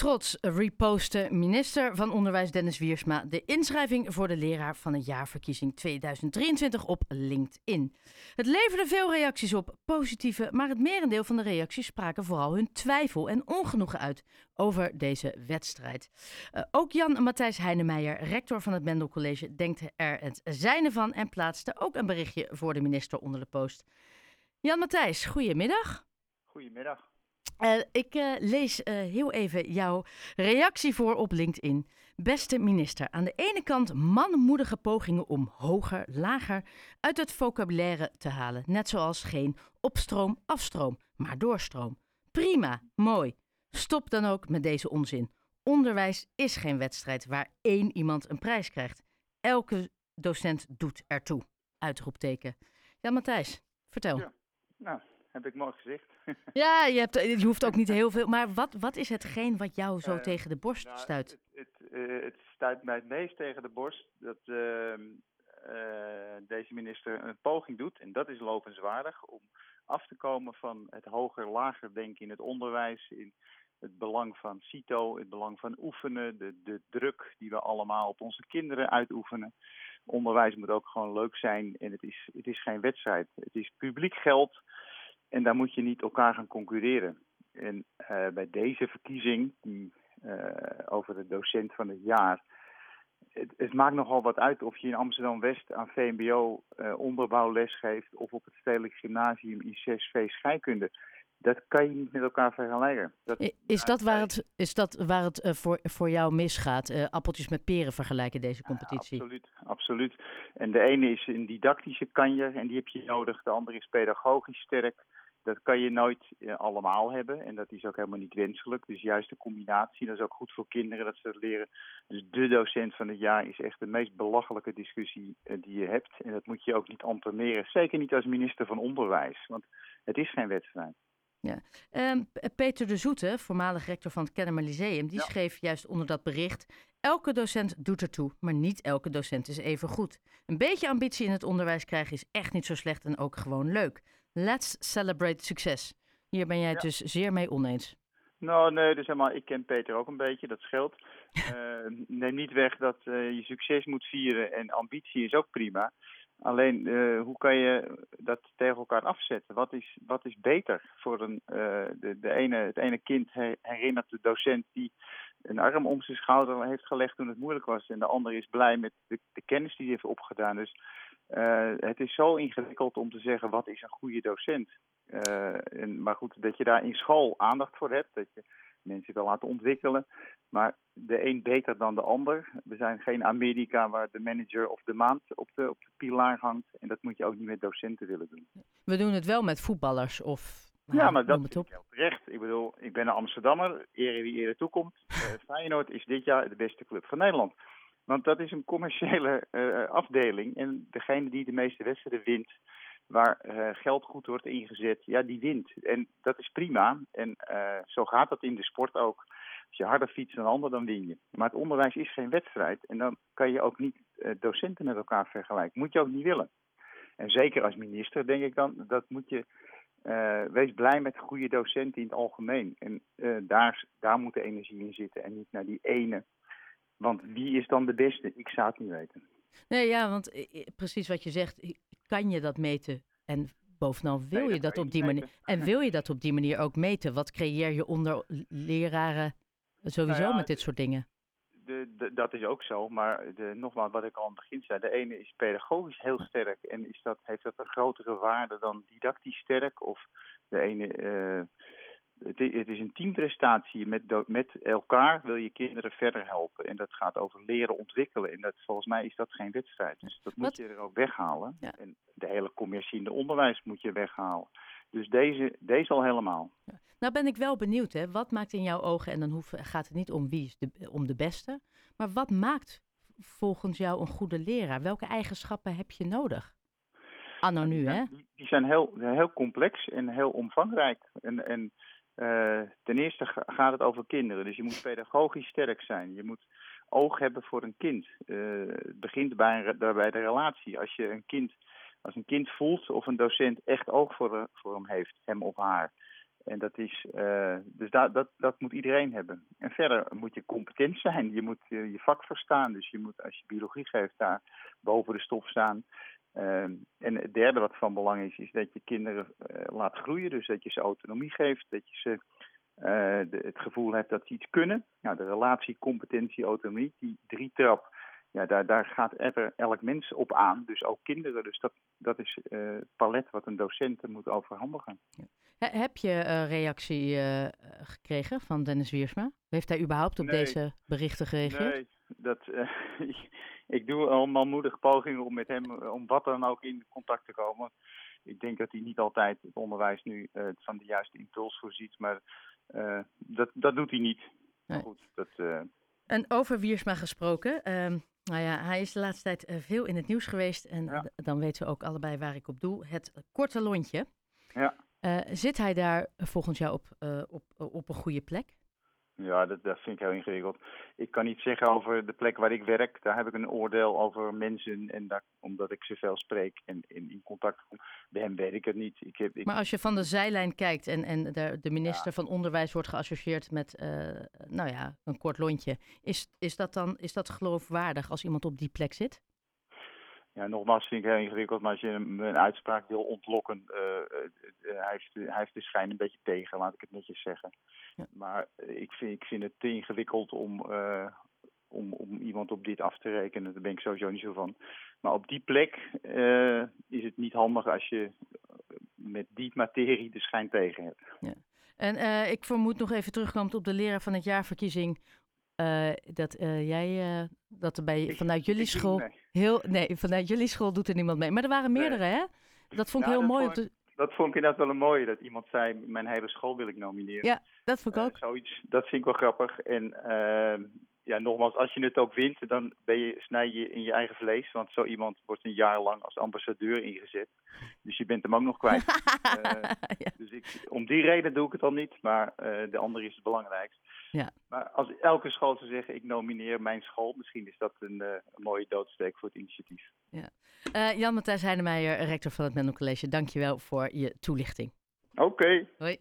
Trots repostte minister van Onderwijs Dennis Wiersma de inschrijving voor de leraar van het jaarverkiezing 2023 op LinkedIn. Het leverde veel reacties op, positieve, maar het merendeel van de reacties spraken vooral hun twijfel en ongenoegen uit over deze wedstrijd. Uh, ook Jan Matthijs Heinemeijer, rector van het Mendel College, denkt er het zijne van en plaatste ook een berichtje voor de minister onder de post. Jan Matthijs, goedemiddag. Goedemiddag. Uh, ik uh, lees uh, heel even jouw reactie voor op LinkedIn. Beste minister, aan de ene kant manmoedige pogingen om hoger, lager uit het vocabulaire te halen. Net zoals geen opstroom, afstroom, maar doorstroom. Prima, mooi. Stop dan ook met deze onzin. Onderwijs is geen wedstrijd waar één iemand een prijs krijgt. Elke docent doet ertoe. Uitroepteken. Ja, Matthijs, vertel. Ja, nou, heb ik mooi gezegd. Ja, je, hebt, je hoeft ook niet heel veel. Maar wat, wat is hetgeen wat jou zo uh, tegen de borst nou, stuit? Het, het, uh, het, stuit mij het meest tegen de borst dat uh, deze minister een poging doet. En dat is lovenswaardig om af te komen van het hoger-lager denken in het onderwijs. In het belang van CITO, het belang van oefenen, de, de druk die we allemaal op onze kinderen uitoefenen. Onderwijs moet ook gewoon leuk zijn en het is, het is geen wedstrijd. Het is publiek geld. En daar moet je niet elkaar gaan concurreren. En uh, bij deze verkiezing, die uh, over de docent van het jaar. Het, het, maakt nogal wat uit of je in Amsterdam-West aan VMBO uh, onderbouwles geeft. of op het Stedelijk Gymnasium in 6V scheikunde. Dat kan je niet met elkaar vergelijken. Dat, is, dat waar het, is dat waar het uh, voor, voor jou misgaat? Uh, appeltjes met peren vergelijken deze competitie? Ja, absoluut, absoluut. En de ene is een didactische kanjer en die heb je nodig. De andere is pedagogisch sterk. Dat kan je nooit uh, allemaal hebben en dat is ook helemaal niet wenselijk. Dus juist de combinatie, dat is ook goed voor kinderen dat ze dat leren. Dus de docent van het jaar is echt de meest belachelijke discussie uh, die je hebt. En dat moet je ook niet entoneren. Zeker niet als minister van Onderwijs, want het is geen wedstrijd. Ja. Um, Peter de Zoete, voormalig rector van het Kennemer Lyceum, die ja. schreef juist onder dat bericht: Elke docent doet ertoe, maar niet elke docent is even goed. Een beetje ambitie in het onderwijs krijgen is echt niet zo slecht en ook gewoon leuk. Let's celebrate succes. Hier ben jij het ja. dus zeer mee oneens. Nou, nee, dus helemaal, ik ken Peter ook een beetje, dat scheelt. uh, neem niet weg dat uh, je succes moet vieren en ambitie is ook prima. Alleen, uh, hoe kan je dat tegen elkaar afzetten? Wat is, wat is beter voor een, de, de ene, het ene kind herinnert de docent die een arm om zijn schouder heeft gelegd toen het moeilijk was. En de ander is blij met de, kennis die hij heeft opgedaan. Dus uh, het is zo ingewikkeld om te zeggen wat is een goede docent. Uh, en, maar goed, dat je daar in school aandacht voor hebt, dat je mensen wil laten ontwikkelen. Maar de een beter dan de ander. We zijn geen Amerika waar de manager of de maand op de, op de pilaar hangt. En dat moet je ook niet met docenten willen doen. We doen het wel met voetballers of... Ja, maar dat is terecht. Ik bedoel, ik ben een Amsterdammer, ere wie ere toekomt. Uh, Feyenoord is dit jaar de beste club van Nederland. Want dat is een commerciële uh, afdeling. En degene die de meeste wedstrijden wint, waar uh, geld goed wordt ingezet, ja, die wint. En dat is prima. En zo gaat dat in de sport ook. Als je harder fietst dan ander, dan win je. Maar het onderwijs is geen wedstrijd. En dan kan je ook niet docenten met elkaar vergelijken. Moet je ook niet willen. En zeker als minister denk ik dan, dat moet je... wees blij met goede docenten in het algemeen. En daar, daar moet de energie in zitten. En niet naar die ene want wie is dan de beste? Ik zou het niet weten. Nee, ja, want precies wat je zegt, kan je dat meten? En bovenal wil nee, je dat op die manier. En wil je dat op die manier ook meten? Wat creëer je onder leraren sowieso nou ja, met dit soort dingen? De, de, dat is ook zo, maar de, nogmaals, wat ik al aan het begin zei, de ene is pedagogisch heel sterk en is dat, heeft dat een grotere waarde dan didactisch sterk? Of de ene uh, het, het is een teamprestatie. Met, met elkaar wil je kinderen verder helpen. En dat gaat over leren ontwikkelen. En dat, volgens mij is dat geen wedstrijd. Dus dat moet je er ook weghalen. Ja. En de hele commercie in het onderwijs moet je weghalen. Dus deze, deze al helemaal. Ja. Nou ben ik wel benieuwd, hè? wat maakt in jouw ogen, en dan hoef, gaat het niet om wie is de, om de beste, maar wat maakt volgens jou een goede leraar? Welke eigenschappen heb je nodig? Anno nu, hè? Die zijn heel, heel complex en heel omvangrijk. En, en uh, ten eerste gaat het over kinderen. Dus je moet pedagogisch sterk zijn. Je moet oog hebben voor een kind. Uh, het begint bij, bij de relatie. Als je een kind, als een kind voelt of een docent echt oog voor, voor hem heeft, hem of haar, En dat is, uh, dus dat, dat, dat moet iedereen hebben. En verder moet je competent zijn. Je moet uh, je vak verstaan. Dus je moet, als je biologie geeft, daar boven de stof staan. Uh, en het derde wat van belang is, is dat je kinderen laat groeien. Dus dat je ze autonomie geeft. Dat je ze het gevoel hebt dat ze iets kunnen. Nou, de relatie, competentie, autonomie, die drie trap ja, daar, daar gaat er elk mens op aan, dus ook kinderen. Dus dat, dat is het palet wat een docent moet overhandigen. Ja. Heb je uh, reactie uh, gekregen van Dennis Wiersma? Heeft hij überhaupt op nee. deze berichten gereageerd? Nee, dat, ik doe allemaal moedige pogingen om met hem, om wat dan ook in contact te komen. Ik denk dat hij niet altijd het onderwijs nu van de juiste impuls voorziet, maar dat, dat doet hij niet. Nee. Goed, dat... En over Wiersma gesproken. Um, nou ja, hij is de laatste tijd veel in het nieuws geweest. En ja. dan weten we ook allebei waar ik op doe. Het korte lontje. Ja. Uh, zit hij daar volgens jou op, uh, op, op een goede plek? Ja, dat, dat vind ik heel ingewikkeld. Ik kan niet zeggen over de plek waar ik werk. Daar heb ik een oordeel over mensen. En daar, omdat ik zoveel spreek en in, in contact kom. Bij hem weet ik het niet. Ik heb, ik... Maar als je van de zijlijn kijkt en, en de, de minister ja. van Onderwijs wordt geassocieerd met uh, nou ja, een kort lontje. Is, is dat dan is dat geloofwaardig als iemand op die plek zit? Ja, nogmaals vind ik heel ingewikkeld, maar als je een, een uitspraak wil ontlokken, uh, uh, hij, heeft, hij heeft de schijn een beetje tegen, laat ik het netjes zeggen. Ja. Maar ik vind, ik vind het te ingewikkeld om, uh, om, om iemand op dit af te rekenen. Daar ben ik sowieso niet zo van. Maar op die plek is het niet handig als je met die materie de schijn tegen hebt. Ja. En ik vermoed nog even terugkomt op de leraar van het jaarverkiezing. Uh, dat uh, jij, uh, dat er bij, vanuit jullie school, nee. heel, nee, vanuit jullie school doet er niemand mee. Maar er waren meerdere, nee. hè? Dat vond ik nou, heel mooi. Vond ik, de... Dat vond ik inderdaad wel een mooie, dat iemand zei, mijn hele school wil ik nomineren. Ja, dat vond ik ook. zoiets, dat vind ik wel grappig. En ehm, ja, nogmaals, als je het ook wint, dan ben je, snij je in je eigen vlees. Want zo iemand wordt een jaar lang als ambassadeur ingezet. Dus je bent hem ook nog kwijt. ja. Dus ik, om die reden doe ik het al niet, maar de andere is het belangrijkst. Ja. Maar als elke school zou zeggen, ik nomineer mijn school, misschien is dat een, uh, een mooie doodsteek voor het initiatief. Ja. Uh, Jan Matthijs Heinemeijer, rector van het Mendel College, dankjewel voor je toelichting. Oké. Okay. Hoi.